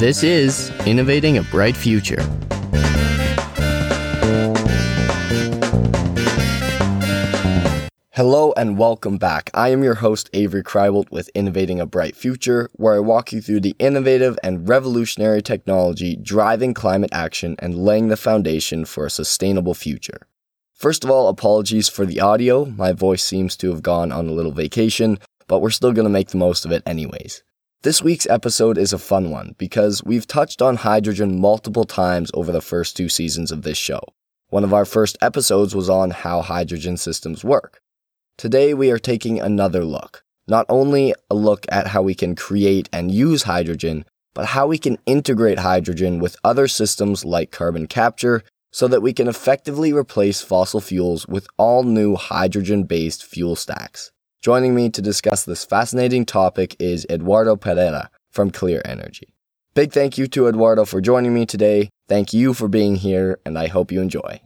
This is Innovating a Bright Future. Hello and welcome back. I am your host, Avery Krywelt with Innovating a Bright Future, where I walk you through the innovative and revolutionary technology driving climate action and laying the foundation for a sustainable future. First of all, apologies for the audio. My voice seems to have gone on a little vacation, but we're still going to make the most of it anyways. This week's episode is a fun one because we've touched on hydrogen multiple times over the first two seasons of this show. One of our first episodes was on how hydrogen systems work. Today we are taking another look. Not only a look at how we can create and use hydrogen, but how we can integrate hydrogen with other systems like carbon capture so that we can effectively replace fossil fuels with all new hydrogen based fuel stacks. Joining me to discuss this fascinating topic is Eduardo Pereira from Clear Energy. Big thank you to Eduardo for joining me today. Thank you for being here, and I hope you enjoy.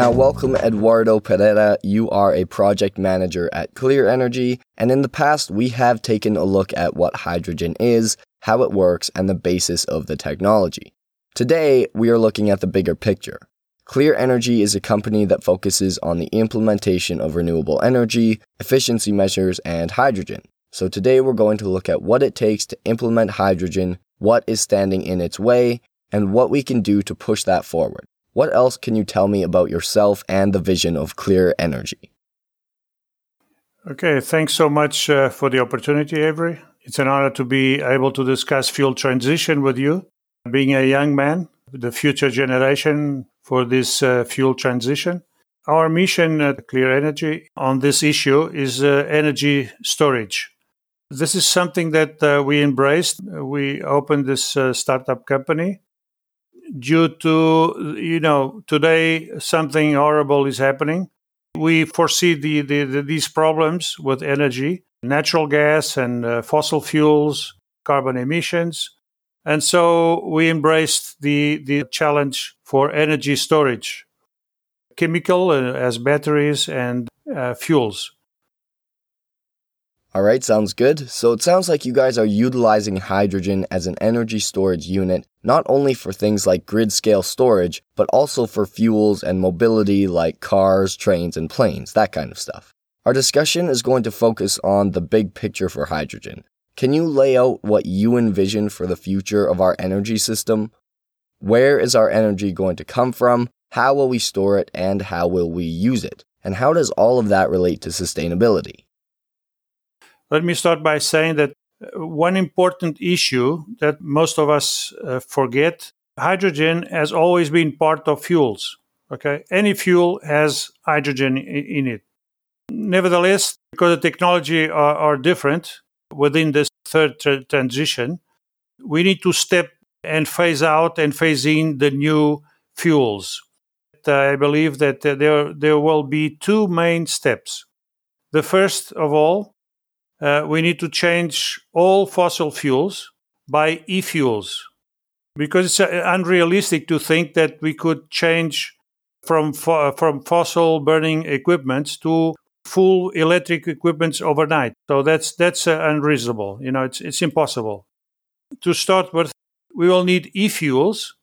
Now, welcome Eduardo Pereira. You are a project manager at Clear Energy, and in the past, we have taken a look at what hydrogen is, how it works, and the basis of the technology. Today, we are looking at the bigger picture. Clear Energy is a company that focuses on the implementation of renewable energy, efficiency measures, and hydrogen. So, today we're going to look at what it takes to implement hydrogen, what is standing in its way, and what we can do to push that forward. What else can you tell me about yourself and the vision of Clear Energy? Okay, thanks so much uh, for the opportunity, Avery. It's an honor to be able to discuss fuel transition with you. Being a young man, the future generation for this uh, fuel transition. Our mission at Clear Energy on this issue is uh, energy storage. This is something that uh, we embraced. We opened this uh, startup company due to you know today something horrible is happening. We foresee the, the, the these problems with energy natural gas and uh, fossil fuels carbon emissions. And so we embraced the the challenge for energy storage chemical uh, as batteries and uh, fuels all right, sounds good. So it sounds like you guys are utilizing hydrogen as an energy storage unit, not only for things like grid scale storage, but also for fuels and mobility like cars, trains, and planes, that kind of stuff. Our discussion is going to focus on the big picture for hydrogen. Can you lay out what you envision for the future of our energy system? Where is our energy going to come from? How will we store it? And how will we use it? And how does all of that relate to sustainability? Let me start by saying that uh, one important issue that most of us uh, forget hydrogen has always been part of fuels. Okay, any fuel has hydrogen in it. Nevertheless, because the technology are, are different within this third tra- transition, we need to step and phase out and phase in the new fuels. I believe that there there will be two main steps. The first of all uh, we need to change all fossil fuels by e fuels because it's uh, unrealistic to think that we could change from, fo- from fossil burning equipment to full electric equipments overnight. So that's, that's uh, unreasonable. You know, it's, it's impossible. To start with, we will need e fuels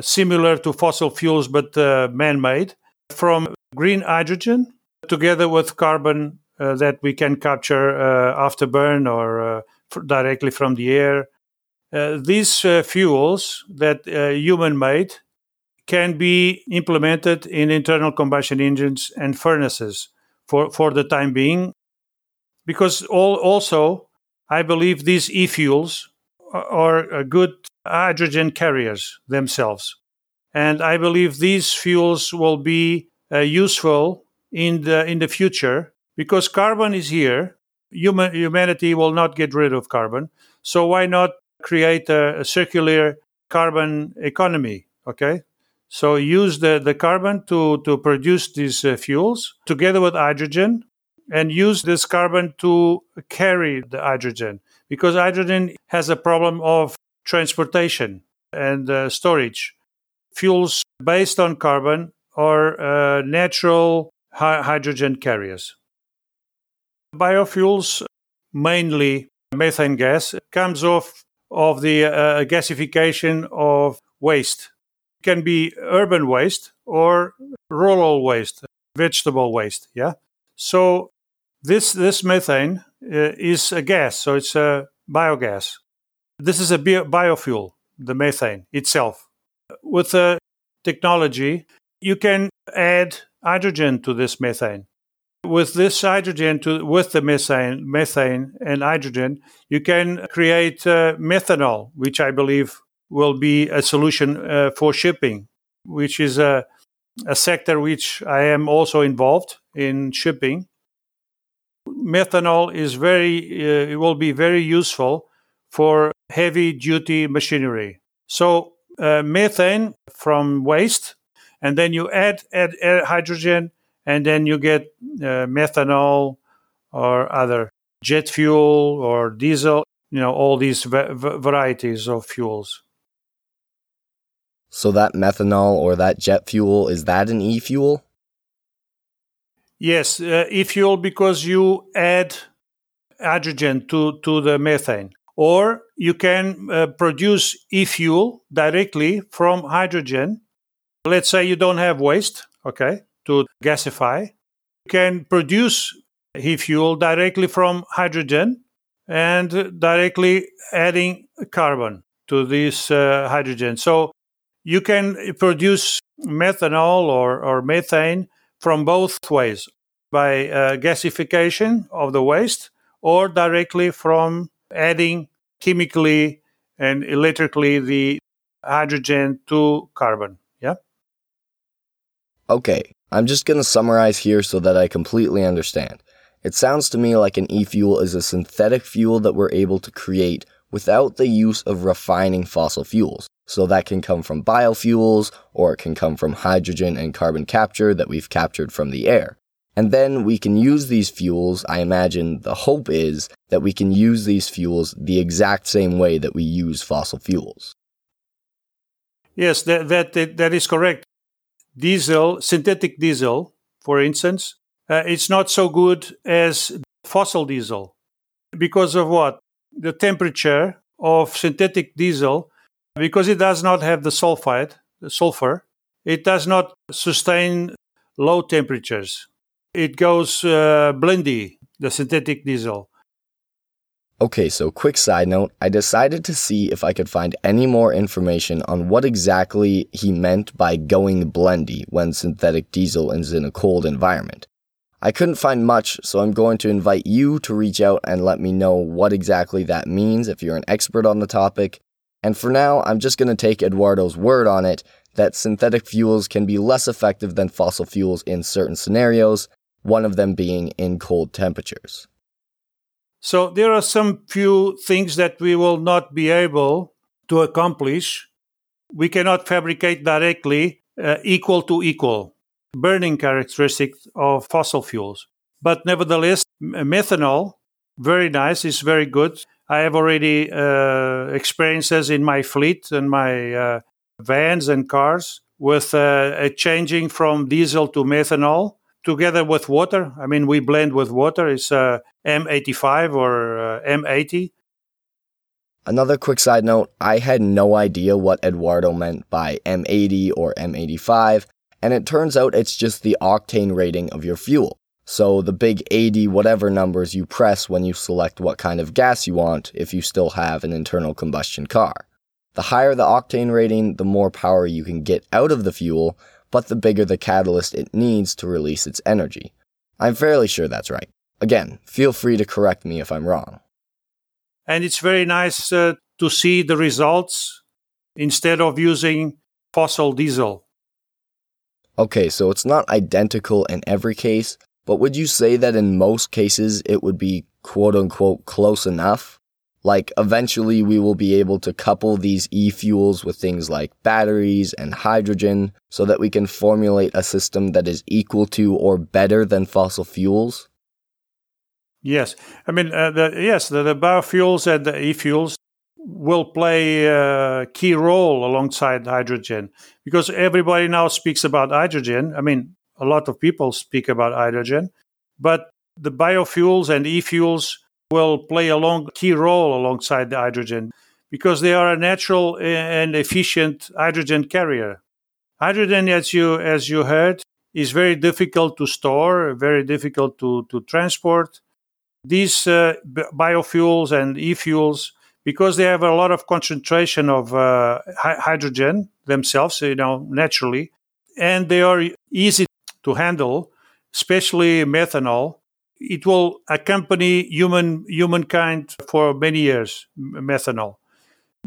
similar to fossil fuels but uh, man made from green hydrogen together with carbon uh, that we can capture uh, after burn or uh, f- directly from the air. these fuels that human made can be implemented in internal combustion engines and furnaces for, for the time being. Because all, also, I believe these e fuels are good hydrogen carriers themselves. And I believe these fuels will be uh, useful in the, in the future because carbon is here. Human, humanity will not get rid of carbon. So why not create a, a circular carbon economy? Okay. So use the, the carbon to, to produce these uh, fuels together with hydrogen and use this carbon to carry the hydrogen because hydrogen has a problem of transportation and uh, storage. Fuels based on carbon are uh, natural hi- hydrogen carriers. Biofuels, mainly methane gas, comes off of the uh, gasification of waste. It can be urban waste or rural waste, vegetable waste. Yeah. So this this methane uh, is a gas, so it's a biogas. This is a bio- biofuel, the methane itself. With the technology, you can add hydrogen to this methane. With this hydrogen to with the methane, methane and hydrogen, you can create uh, methanol, which I believe will be a solution uh, for shipping, which is a, a sector which I am also involved in shipping. Methanol is very, uh, it will be very useful for heavy duty machinery. So uh, methane from waste, and then you add, add, add hydrogen and then you get uh, methanol or other jet fuel or diesel you know all these va- varieties of fuels. So that methanol or that jet fuel is that an e-fuel? Yes uh, e-fuel because you add hydrogen to, to the methane. Or you can uh, produce e-fuel directly from hydrogen. Let's say you don't have waste okay to gasify. You can produce e-fuel directly from hydrogen and directly adding carbon to this uh, hydrogen. So you can produce methanol or, or methane from both ways by uh, gasification of the waste or directly from adding chemically and electrically the hydrogen to carbon. Yeah. Okay, I'm just going to summarize here so that I completely understand. It sounds to me like an e fuel is a synthetic fuel that we're able to create without the use of refining fossil fuels. So that can come from biofuels, or it can come from hydrogen and carbon capture that we've captured from the air. And then we can use these fuels. I imagine the hope is that we can use these fuels the exact same way that we use fossil fuels. Yes, that, that, that is correct diesel, synthetic diesel, for instance, uh, it's not so good as fossil diesel because of what? The temperature of synthetic diesel, because it does not have the sulfide, the sulfur, it does not sustain low temperatures. It goes uh, blendy, the synthetic diesel. Okay, so quick side note I decided to see if I could find any more information on what exactly he meant by going blendy when synthetic diesel is in a cold environment. I couldn't find much, so I'm going to invite you to reach out and let me know what exactly that means if you're an expert on the topic. And for now, I'm just going to take Eduardo's word on it that synthetic fuels can be less effective than fossil fuels in certain scenarios, one of them being in cold temperatures. So there are some few things that we will not be able to accomplish. We cannot fabricate directly uh, equal to equal burning characteristics of fossil fuels. But nevertheless, methanol, very nice, is very good. I have already uh, experiences in my fleet and my uh, vans and cars with uh, changing from diesel to methanol together with water. I mean, we blend with water. It's uh, M85 or uh, M80. Another quick side note I had no idea what Eduardo meant by M80 or M85, and it turns out it's just the octane rating of your fuel. So the big 80 whatever numbers you press when you select what kind of gas you want if you still have an internal combustion car. The higher the octane rating, the more power you can get out of the fuel, but the bigger the catalyst it needs to release its energy. I'm fairly sure that's right. Again, feel free to correct me if I'm wrong. And it's very nice uh, to see the results instead of using fossil diesel. Okay, so it's not identical in every case, but would you say that in most cases it would be quote unquote close enough? Like, eventually we will be able to couple these e fuels with things like batteries and hydrogen so that we can formulate a system that is equal to or better than fossil fuels? Yes, I mean, uh, the, yes, the, the, biofuels and the e-fuels will play a key role alongside hydrogen because everybody now speaks about hydrogen. I mean, a lot of people speak about hydrogen, but the biofuels and e-fuels will play a long key role alongside the hydrogen because they are a natural and efficient hydrogen carrier. Hydrogen, as you as you heard, is very difficult to store, very difficult to, to transport. These uh, biofuels and e-fuels, because they have a lot of concentration of uh, hydrogen themselves, you know, naturally, and they are easy to handle, especially methanol. It will accompany human humankind for many years. Methanol,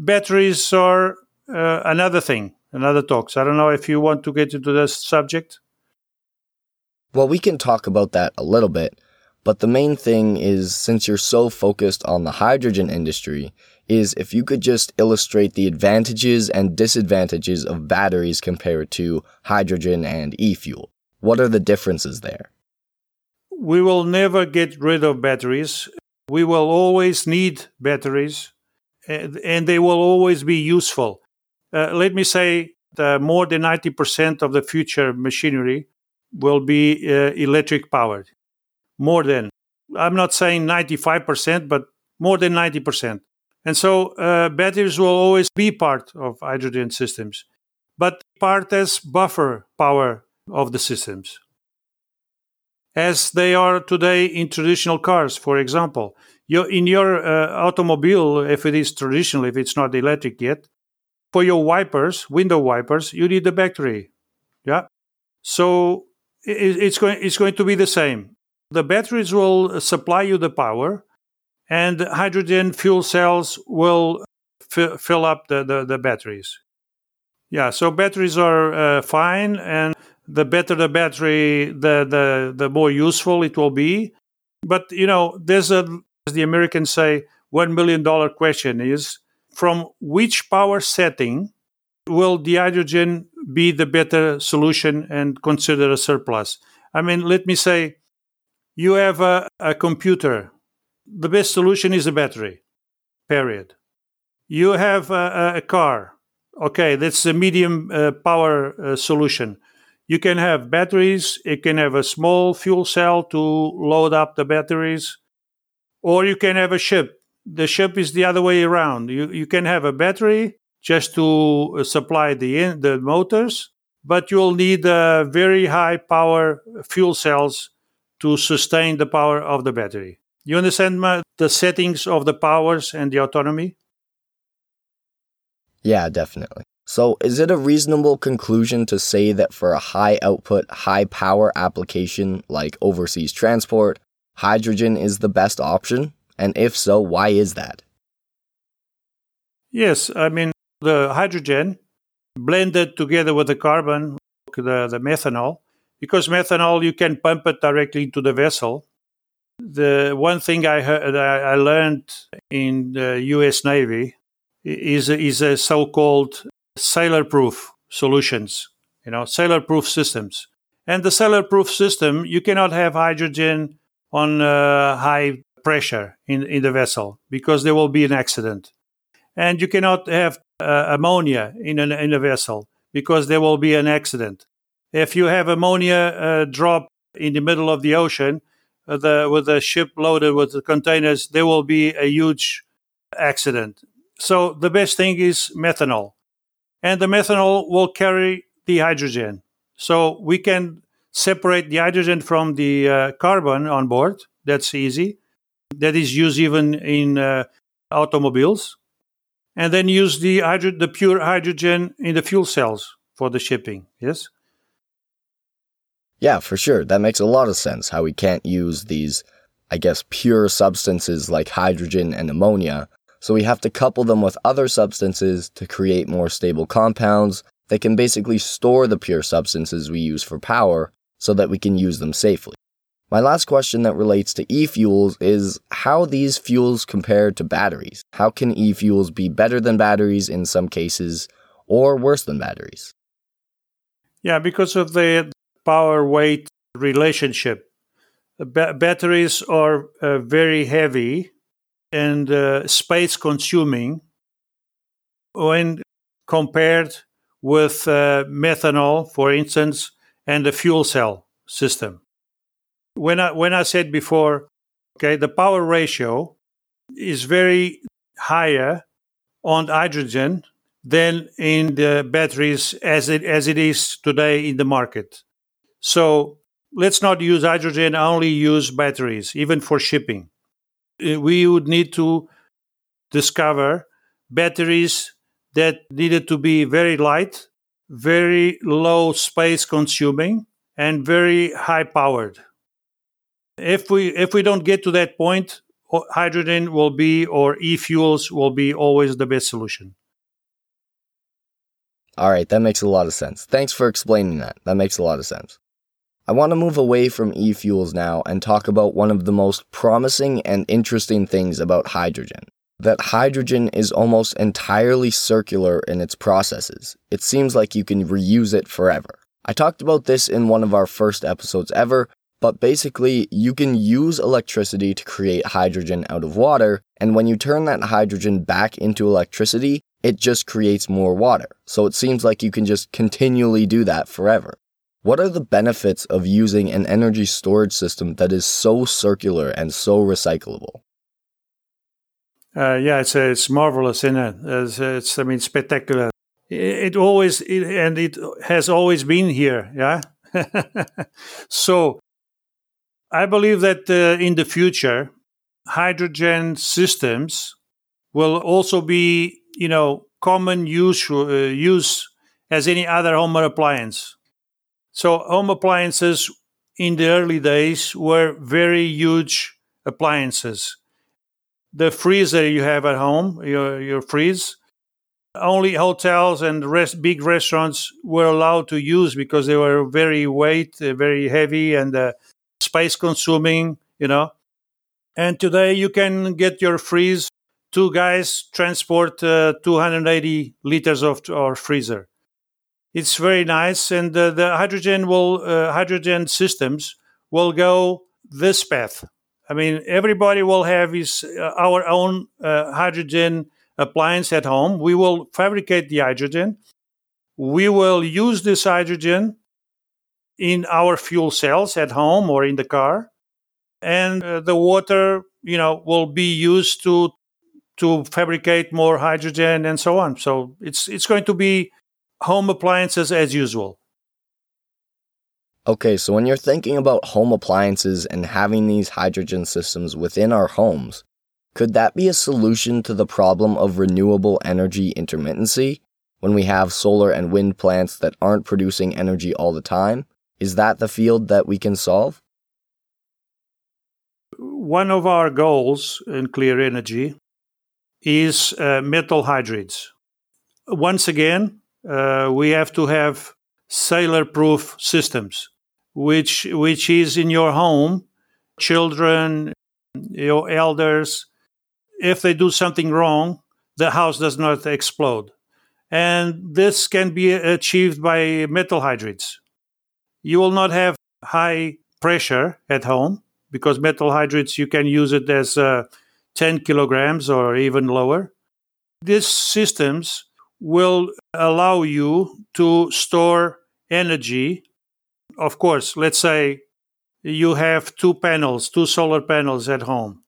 batteries are uh, another thing, another talk. So I don't know if you want to get into this subject. Well, we can talk about that a little bit, but the main thing is since you're so focused on the hydrogen industry, is if you could just illustrate the advantages and disadvantages of batteries compared to hydrogen and e fuel. What are the differences there? We will never get rid of batteries. We will always need batteries, and they will always be useful. Uh, let me say that more than 90% of the future machinery will be uh, electric powered. More than, I'm not saying 95%, but more than 90%. And so uh, batteries will always be part of hydrogen systems, but part as buffer power of the systems. As they are today in traditional cars, for example. Your, in your uh, automobile, if it is traditional, if it's not electric yet, for your wipers, window wipers, you need a battery. Yeah. So it's going it's going to be the same. The batteries will supply you the power, and hydrogen fuel cells will f- fill up the, the, the, batteries. Yeah, so batteries are uh, fine, and the better the battery, the, the the more useful it will be. But you know, there's a as the Americans say, one million dollar question is from which power setting will the hydrogen be the better solution and consider a surplus? I mean, let me say, you have a, a computer. The best solution is a battery, period. You have a, a car. Okay, that's a medium uh, power uh, solution. You can have batteries, you can have a small fuel cell to load up the batteries, or you can have a ship. The ship is the other way around. You, you can have a battery just to uh, supply the the motors, but you'll need uh, very high power fuel cells to sustain the power of the battery. You understand my, the settings of the powers and the autonomy? Yeah, definitely. So, is it a reasonable conclusion to say that for a high output, high power application like overseas transport, hydrogen is the best option? And if so, why is that? Yes, I mean, the hydrogen blended together with the carbon, the, the methanol, because methanol you can pump it directly into the vessel. The one thing I heard, I learned in the U.S. Navy is is a so-called sailor-proof solutions. You know, sailor-proof systems. And the sailor-proof system, you cannot have hydrogen on uh, high pressure in in the vessel because there will be an accident, and you cannot have uh, ammonia in, an, in a vessel because there will be an accident. If you have ammonia uh, drop in the middle of the ocean uh, the, with a ship loaded with the containers, there will be a huge accident. So the best thing is methanol. And the methanol will carry the hydrogen. So we can separate the hydrogen from the uh, carbon on board. That's easy. That is used even in uh, automobiles and then use the hydro- the pure hydrogen in the fuel cells for the shipping. Yes. Yeah, for sure. That makes a lot of sense. How we can't use these, I guess, pure substances like hydrogen and ammonia. So we have to couple them with other substances to create more stable compounds that can basically store the pure substances we use for power so that we can use them safely. My last question that relates to e fuels is how these fuels compare to batteries. How can e fuels be better than batteries in some cases or worse than batteries? Yeah, because of the power weight relationship. ba- batteries are uh, very heavy and uh, space consuming when compared with uh, methanol, for instance, and the fuel cell system. When I, when I said before, okay, the power ratio is very higher on hydrogen than in the batteries as it as it is today in the market. So let's not use hydrogen, only use batteries, even for shipping. Uh, we would need to discover batteries that needed to be very light, very low space consuming, and very high powered. If we if we don't get to that point, hydrogen will be or e-fuels will be always the best solution. All right, that makes a lot of sense. Thanks for explaining that. That makes a lot of sense. I want to move away from e fuels now and talk about one of the most promising and interesting things about hydrogen that hydrogen is almost entirely circular in its processes. It seems like you can reuse it forever. I talked about this in one of our first episodes ever, but basically, you can use electricity to create hydrogen out of water, and when you turn that hydrogen back into electricity, it just creates more water. So it seems like you can just continually do that forever. What are the benefits of using an energy storage system that is so circular and so recyclable? Uh, yeah, it's uh, it's marvelous, isn't it? It's, it's I mean spectacular. It, always it, and it has always been here. Yeah. so I believe that uh, in the future, hydrogen systems will also be, you know, common use uh, use as any other home appliance. So home appliances in the early days were very huge appliances. The freezer you have at home, your your freeze, only hotels and rest, big restaurants were allowed to use because they were very weight, uh, very heavy, and uh, space consuming, you know. And today you can get your freeze. Two guys transport uh, 280 liters of our freezer. It's very nice, and uh, the hydrogen will uh, hydrogen systems will go this path. I mean, everybody will have his uh, our own uh, hydrogen appliance at home. We will fabricate the hydrogen. We will use this hydrogen in our fuel cells at home or in the car and uh, the water you know will be used to to fabricate more hydrogen and so on so it's it's going to be home appliances as usual okay so when you're thinking about home appliances and having these hydrogen systems within our homes could that be a solution to the problem of renewable energy intermittency when we have solar and wind plants that aren't producing energy all the time is that the field that we can solve? One of our goals in Clear Energy is uh, metal hydrides. Once again, uh, we have to have sailor proof systems, which, which is in your home, children, your elders, if they do something wrong, the house does not explode. And this can be achieved by metal hydrides. You will not have high pressure at home because metal hydrides, you can use it as uh, 10 kilograms or even lower. These systems will allow you to store energy. Of course, let's say you have two panels, two solar panels at home,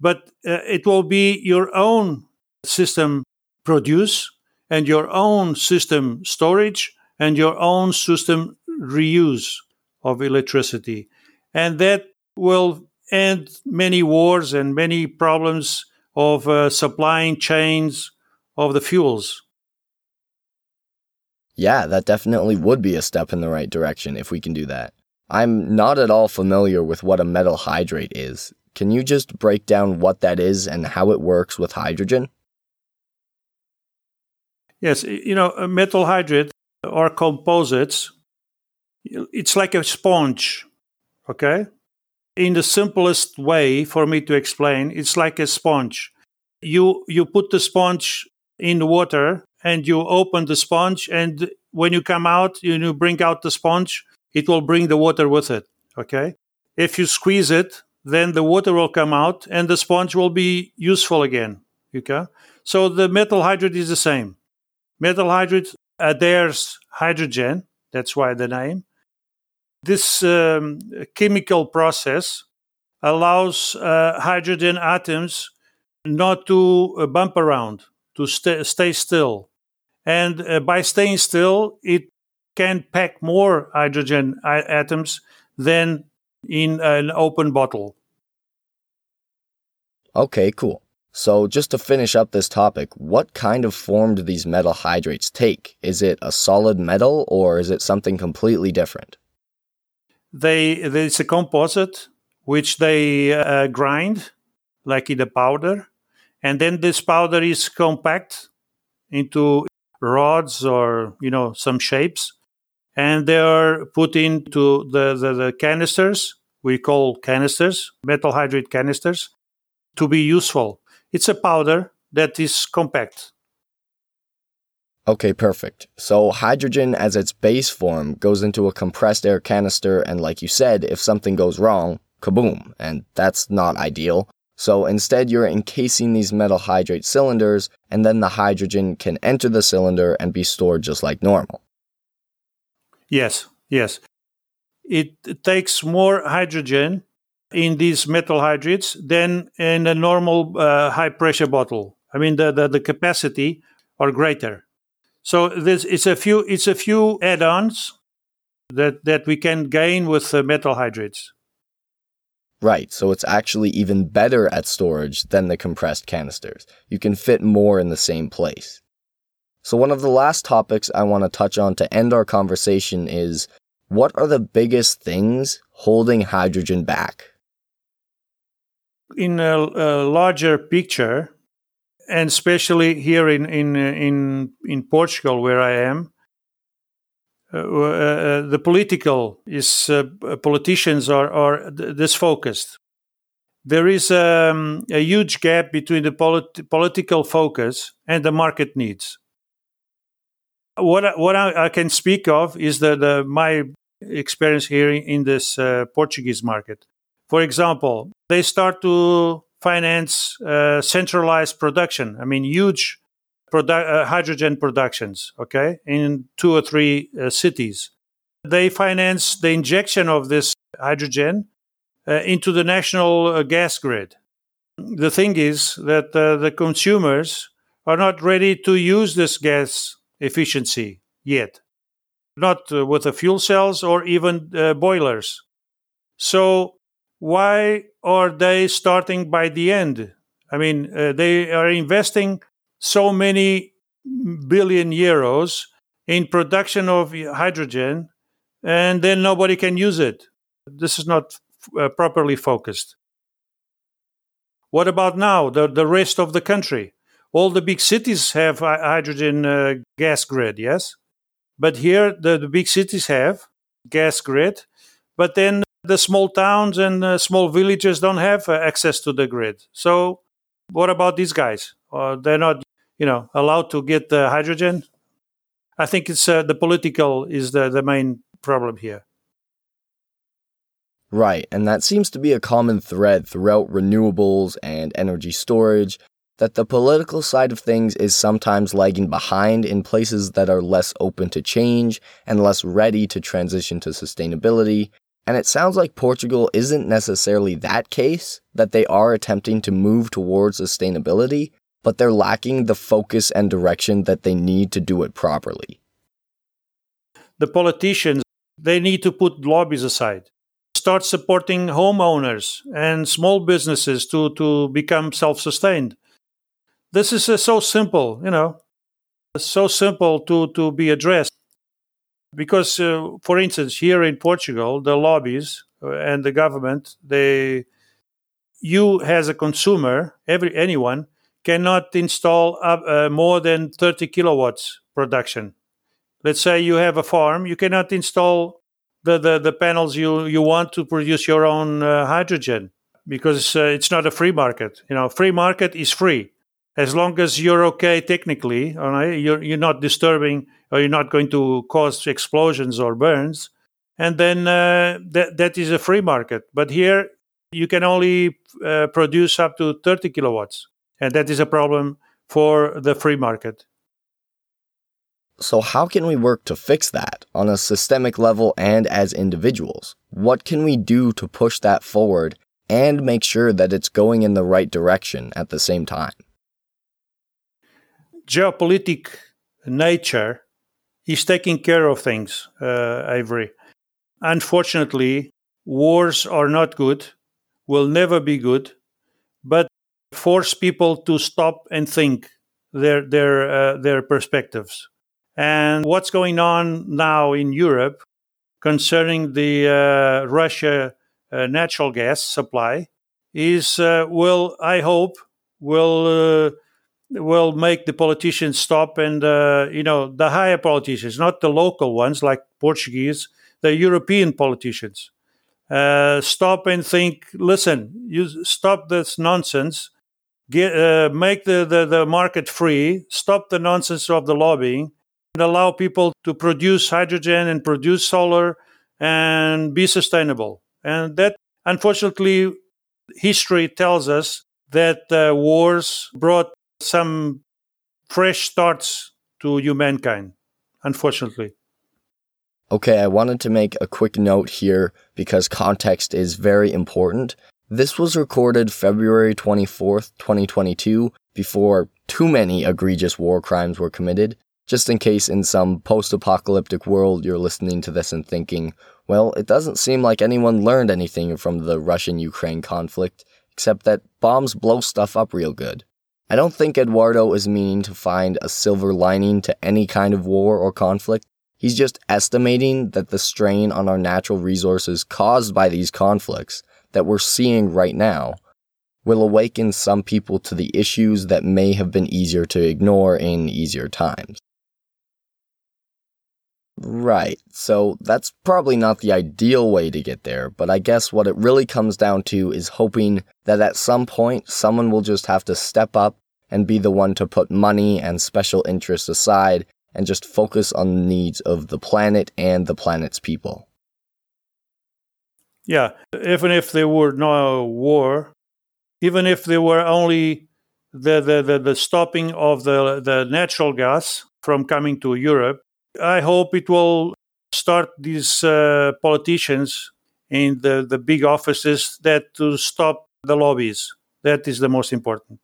but uh, it will be your own system produce and your own system storage and your own system reuse of electricity. And that will end many wars and many problems of uh, supplying chains of the fuels. Yeah, that definitely would be a step in the right direction if we can do that. I'm not at all familiar with what a metal hydrate is. Can you just break down what that is and how it works with hydrogen? Yes, you know, a metal hydrate or composites it's like a sponge, okay? In the simplest way for me to explain, it's like a sponge. You you put the sponge in the water and you open the sponge and when you come out, you, you bring out the sponge, it will bring the water with it, okay? If you squeeze it, then the water will come out and the sponge will be useful again. Okay? So the metal hydride is the same. Metal hydride adheres hydrogen, that's why the name. This um, chemical process allows uh, hydrogen atoms not to uh, bump around, to st- stay still. And uh, by staying still, it can pack more hydrogen atoms than in an open bottle. Okay, cool. So, just to finish up this topic, what kind of form do these metal hydrates take? Is it a solid metal or is it something completely different? They, it's a composite which they uh, grind like in a powder, and then this powder is compact into rods or you know some shapes, and they are put into the, the, the canisters we call canisters, metal hydride canisters, to be useful. It's a powder that is compact. Okay, perfect. So hydrogen as its base form goes into a compressed air canister, and like you said, if something goes wrong, kaboom, and that's not ideal. So instead, you're encasing these metal hydrate cylinders, and then the hydrogen can enter the cylinder and be stored just like normal. Yes, yes. It takes more hydrogen in these metal hydrides than in a normal uh, high pressure bottle. I mean, the, the, the capacity are greater. So this it's a few it's a few add-ons that that we can gain with uh, metal hydrides. Right, so it's actually even better at storage than the compressed canisters. You can fit more in the same place. So, one of the last topics I want to touch on to end our conversation is what are the biggest things holding hydrogen back? In a, a larger picture, and especially here in, in, in, in Portugal, where I am, the political is uh, politicians are, are disfocused. There is um, a huge gap between the polit- political focus and the market needs. What what I, I can speak of is that the, my experience here in this uh, Portuguese market. For example, they start to finance uh, centralized production. I mean, huge produ- uh, hydrogen productions, okay, in two or three uh, cities. They finance the injection of this hydrogen uh, into the national uh, gas grid. The thing is that the consumers are not ready to use this gas efficiency yet not uh, with the fuel cells or even uh, boilers. So, why are they starting by the end? I mean, uh, they are investing so many billion euros in production of hydrogen, and then nobody can use it. This is not uh, properly focused. What about now, the, the rest of the country? All the big cities have hydrogen uh, gas grid, yes? But here, the, the big cities have gas grid, but then the small towns and uh, small villages don't have uh, access to the grid. So, what about these guys? Uh, they're not, you know, allowed to get the hydrogen. I think it's uh, the political is the, the main problem here. Right, and that seems to be a common thread throughout renewables and energy storage that the political side of things is sometimes lagging behind in places that are less open to change and less ready to transition to sustainability. And it sounds like Portugal isn't necessarily that case, that they are attempting to move towards sustainability, but they're lacking the focus and direction that they need to do it properly. The politicians, they need to put lobbies aside. Start supporting homeowners and small businesses to, to become self sustained this is uh, so simple, you know, so simple to, to be addressed. Because, uh, for instance, here in Portugal, the lobbies uh, and the government, they, you as a consumer, every anyone cannot install up, uh, more than 30 kilowatts production. Let's say you have a farm, you cannot install the, the, the panels you, you want to produce your own uh, hydrogen because uh, it's not a free market. You know, free market is free as long as you're okay technically, all right, you're, you're not disturbing or you're not going to cause explosions or burns, and then uh, that that is a free market. But here you can only uh, produce up to 30 kilowatts, and that is a problem for the free market. So, how can we work to fix that on a systemic level and as individuals? What can we do to push that forward and make sure that it's going in the right direction at the same time? Geopolitic nature is taking care of things, uh, Avery. Unfortunately, wars are not good, will never be good, but force people to stop and think their their uh, their perspectives. And what's going on now in Europe concerning the uh, Russia uh, natural gas supply is uh, will I hope will uh, will make the politicians stop and uh, you know the higher politicians, not the local ones like Portuguese, the European politicians. Stop and think. Listen, you stop this nonsense. Get uh, make the, the the market free. Stop the nonsense of the lobbying, and allow people to produce hydrogen and produce solar and be sustainable. And that, unfortunately, history tells us that uh, wars brought some fresh starts to humankind, unfortunately. Okay, I wanted to make a quick note here because context is very important. This was recorded February 24th, 2022, before too many egregious war crimes were committed. Just in case in some post apocalyptic world you're listening to this and thinking, well, it doesn't seem like anyone learned anything from the Russian Ukraine conflict, except that bombs blow stuff up real good. I don't think Eduardo is meaning to find a silver lining to any kind of war or conflict. He's just estimating that the strain on our natural resources caused by these conflicts that we're seeing right now will awaken some people to the issues that may have been easier to ignore in easier times. Right, so that's probably not the ideal way to get there, but I guess what it really comes down to is hoping that at some point someone will just have to step up and be the one to put money and special interests aside and just focus on the needs of the planet and the planet's people. Yeah, even if there were no war, even if there were only the, the, the, the stopping of the, the natural gas from coming to Europe, I hope it will start these uh, politicians in the, the big offices that to stop the lobbies. That is the most important.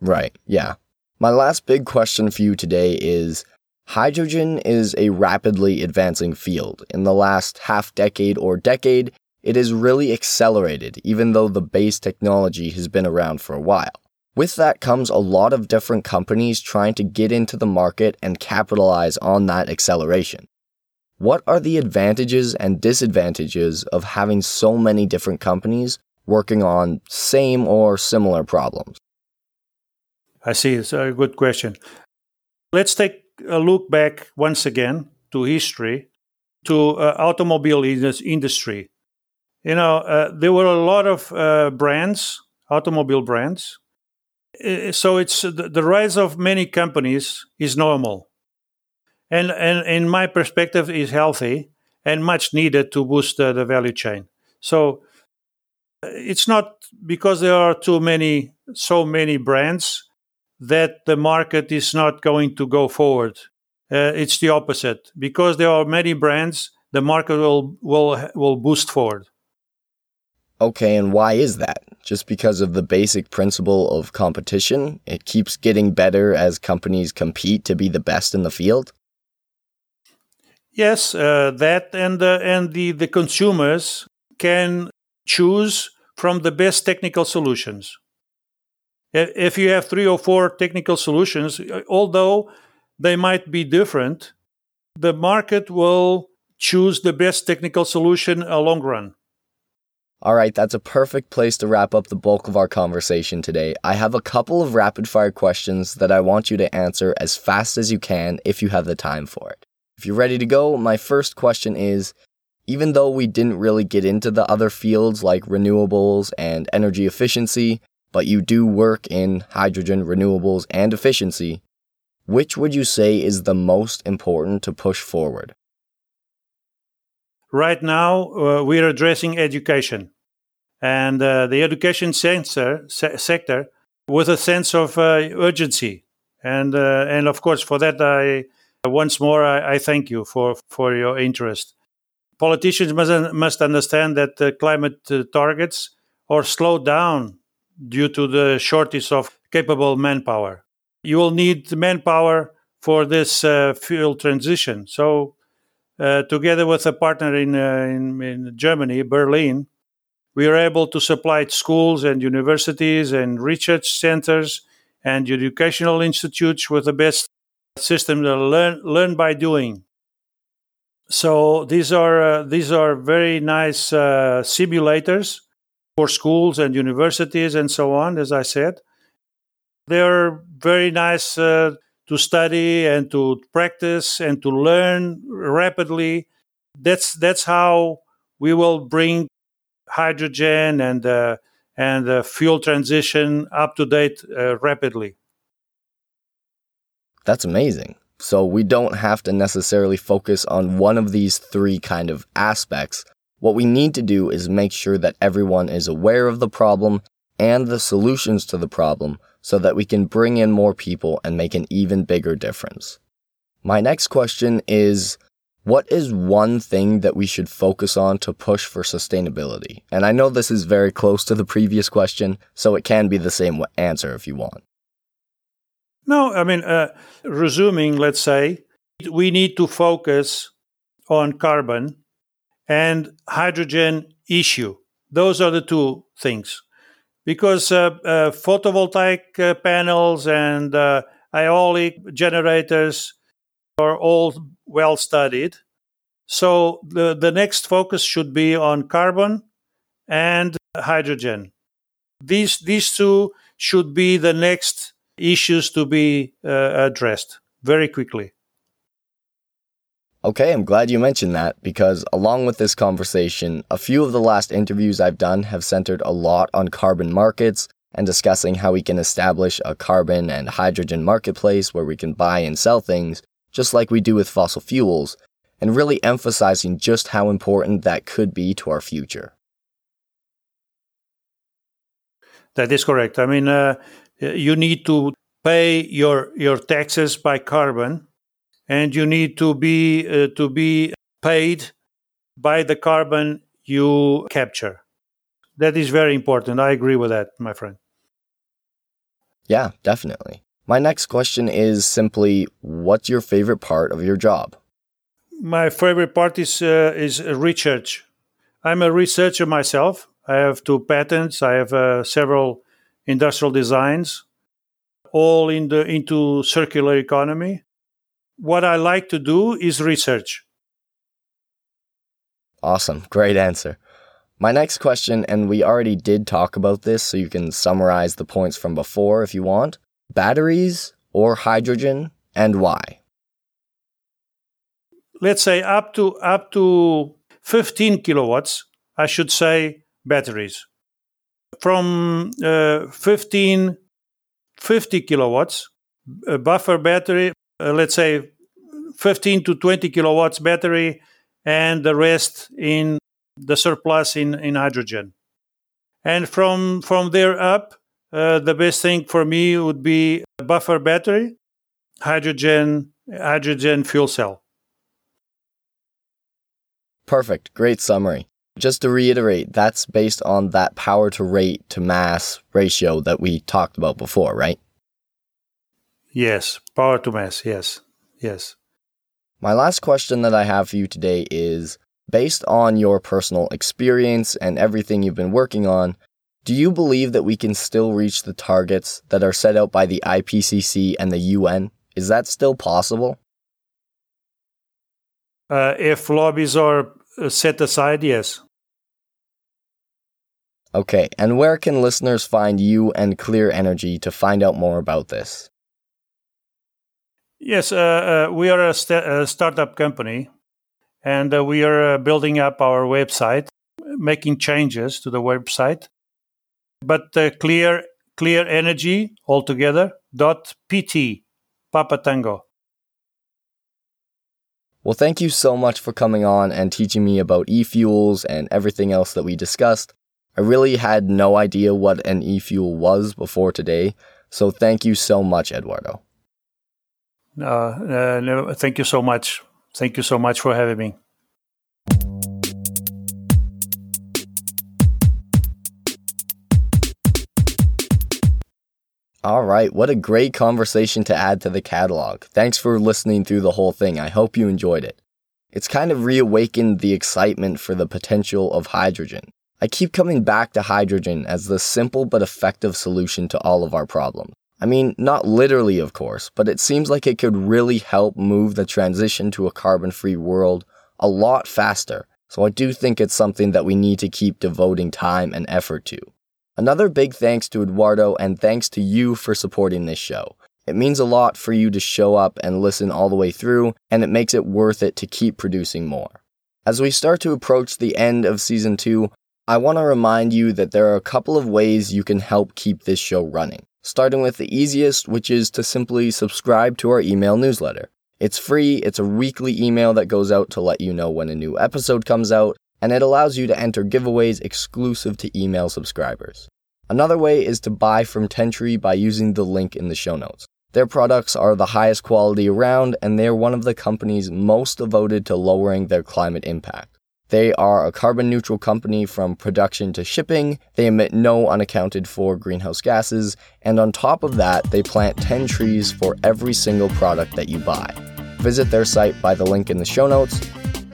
Right, yeah. My last big question for you today is hydrogen is a rapidly advancing field. In the last half decade or decade, it has really accelerated, even though the base technology has been around for a while. With that comes a lot of different companies trying to get into the market and capitalize on that acceleration. What are the advantages and disadvantages of having so many different companies working on same or similar problems? I see. It's a good question. Let's take a look back once again to history, to uh, automobile industry. You know, uh, there were a lot of uh, brands, automobile brands, uh, so it's the, the rise of many companies is normal. And and in my perspective is healthy and much needed to boost uh, the value chain. So uh, it's not because there are too many so many brands that the market is not going to go forward uh, it's the opposite because there are many brands the market will will will boost forward Okay, and why is that? Just because of the basic principle of competition? It keeps getting better as companies compete to be the best in the field? Yes, uh, that and uh, and the the consumers can choose from the best technical solutions. If you have three or four technical solutions, although they might be different, the market will choose the best technical solution a long run. All right, that's a perfect place to wrap up the bulk of our conversation today. I have a couple of rapid fire questions that I want you to answer as fast as you can if you have the time for it. If you're ready to go, my first question is even though we didn't really get into the other fields like renewables and energy efficiency, but you do work in hydrogen, renewables, and efficiency, which would you say is the most important to push forward? right now uh, we're addressing education and uh, the education sensor, se- sector with a sense of uh, urgency. And, uh, and of course, for that, I once more I, I, thank you for, for your interest. Politicians must, must understand that climate uh, targets are slowed down due to the shortage of capable manpower. You will need manpower for this uh, fuel transition. So, uh, together with a partner in, uh, in, in Germany, Berlin, we are able to supply schools and universities and research centers and educational institutes with the best system to learn learn by doing. So these are uh, these are very nice uh, simulators for schools and universities and so on. As I said, they are very nice uh, to study and to practice and to learn rapidly. That's that's how we will bring hydrogen and uh, and uh, fuel transition up to date uh, rapidly. That's amazing. So we don't have to necessarily focus on one of these three kind of aspects. What we need to do is make sure that everyone is aware of the problem and the solutions to the problem so that we can bring in more people and make an even bigger difference. My next question is what is one thing that we should focus on to push for sustainability? And I know this is very close to the previous question, so it can be the same answer if you want. No, I mean, uh, resuming, let's say, we need to focus on carbon and hydrogen issue. Those are the two things. Because uh, uh, photovoltaic uh, panels and aeolic generators are all well studied. So the, the next focus should be on carbon and hydrogen. These, these two should be the next issues to be uh, addressed very quickly. Okay, I'm glad you mentioned that because along with this conversation, a few of the last interviews I've done have centered a lot on carbon markets and discussing how we can establish a carbon and hydrogen marketplace where we can buy and sell things just like we do with fossil fuels, and really emphasizing just how important that could be to our future. That is correct. I mean, uh, you need to pay your your taxes by carbon, and you need to be uh, to be paid by the carbon you capture. That is very important. I agree with that, my friend. Yeah, definitely. My next question is simply what's your favorite part of your job? My favorite part is, uh, is research. I'm a researcher myself. I have two patents, I have uh, several industrial designs, all in the, into circular economy. What I like to do is research. Awesome. Great answer. My next question, and we already did talk about this, so you can summarize the points from before if you want batteries or hydrogen and why? Let's say up to up to 15 kilowatts, I should say batteries. From uh, 15 50 kilowatts, a buffer battery, uh, let's say 15 to 20 kilowatts battery, and the rest in the surplus in, in hydrogen. And from from there up, uh, the best thing for me would be a buffer battery, hydrogen, hydrogen fuel cell. Perfect. Great summary. Just to reiterate, that's based on that power to rate to mass ratio that we talked about before, right? Yes, power to mass. Yes, yes. My last question that I have for you today is based on your personal experience and everything you've been working on, do you believe that we can still reach the targets that are set out by the IPCC and the UN? Is that still possible? Uh, if lobbies are uh, set aside, yes. Okay, and where can listeners find you and Clear Energy to find out more about this? Yes, uh, uh, we are a, st- a, startup company and uh, we are uh, building up our website, making changes to the website but uh, clear clear energy altogether dot pt papa tango Well, thank you so much for coming on and teaching me about e fuels and everything else that we discussed. I really had no idea what an e fuel was before today, so thank you so much, Eduardo. Uh, uh, no, thank you so much. Thank you so much for having me. All right, what a great conversation to add to the catalog. Thanks for listening through the whole thing. I hope you enjoyed it. It's kind of reawakened the excitement for the potential of hydrogen. I keep coming back to hydrogen as the simple but effective solution to all of our problems. I mean, not literally, of course, but it seems like it could really help move the transition to a carbon free world a lot faster. So I do think it's something that we need to keep devoting time and effort to. Another big thanks to Eduardo and thanks to you for supporting this show. It means a lot for you to show up and listen all the way through, and it makes it worth it to keep producing more. As we start to approach the end of season 2, I want to remind you that there are a couple of ways you can help keep this show running. Starting with the easiest, which is to simply subscribe to our email newsletter. It's free, it's a weekly email that goes out to let you know when a new episode comes out, and it allows you to enter giveaways exclusive to email subscribers. Another way is to buy from Tentree by using the link in the show notes. Their products are the highest quality around, and they're one of the companies most devoted to lowering their climate impact. They are a carbon neutral company from production to shipping. They emit no unaccounted for greenhouse gases. And on top of that, they plant 10 trees for every single product that you buy. Visit their site by the link in the show notes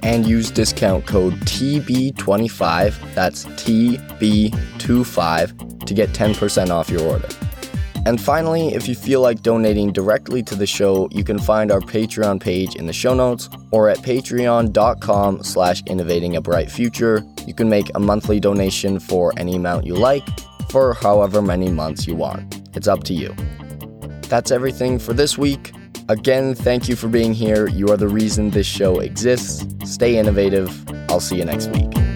and use discount code TB25, that's TB25, to get 10% off your order. And finally, if you feel like donating directly to the show, you can find our Patreon page in the show notes or at patreon.com slash innovating a bright future. You can make a monthly donation for any amount you like for however many months you want. It's up to you. That's everything for this week. Again, thank you for being here. You are the reason this show exists. Stay innovative. I'll see you next week.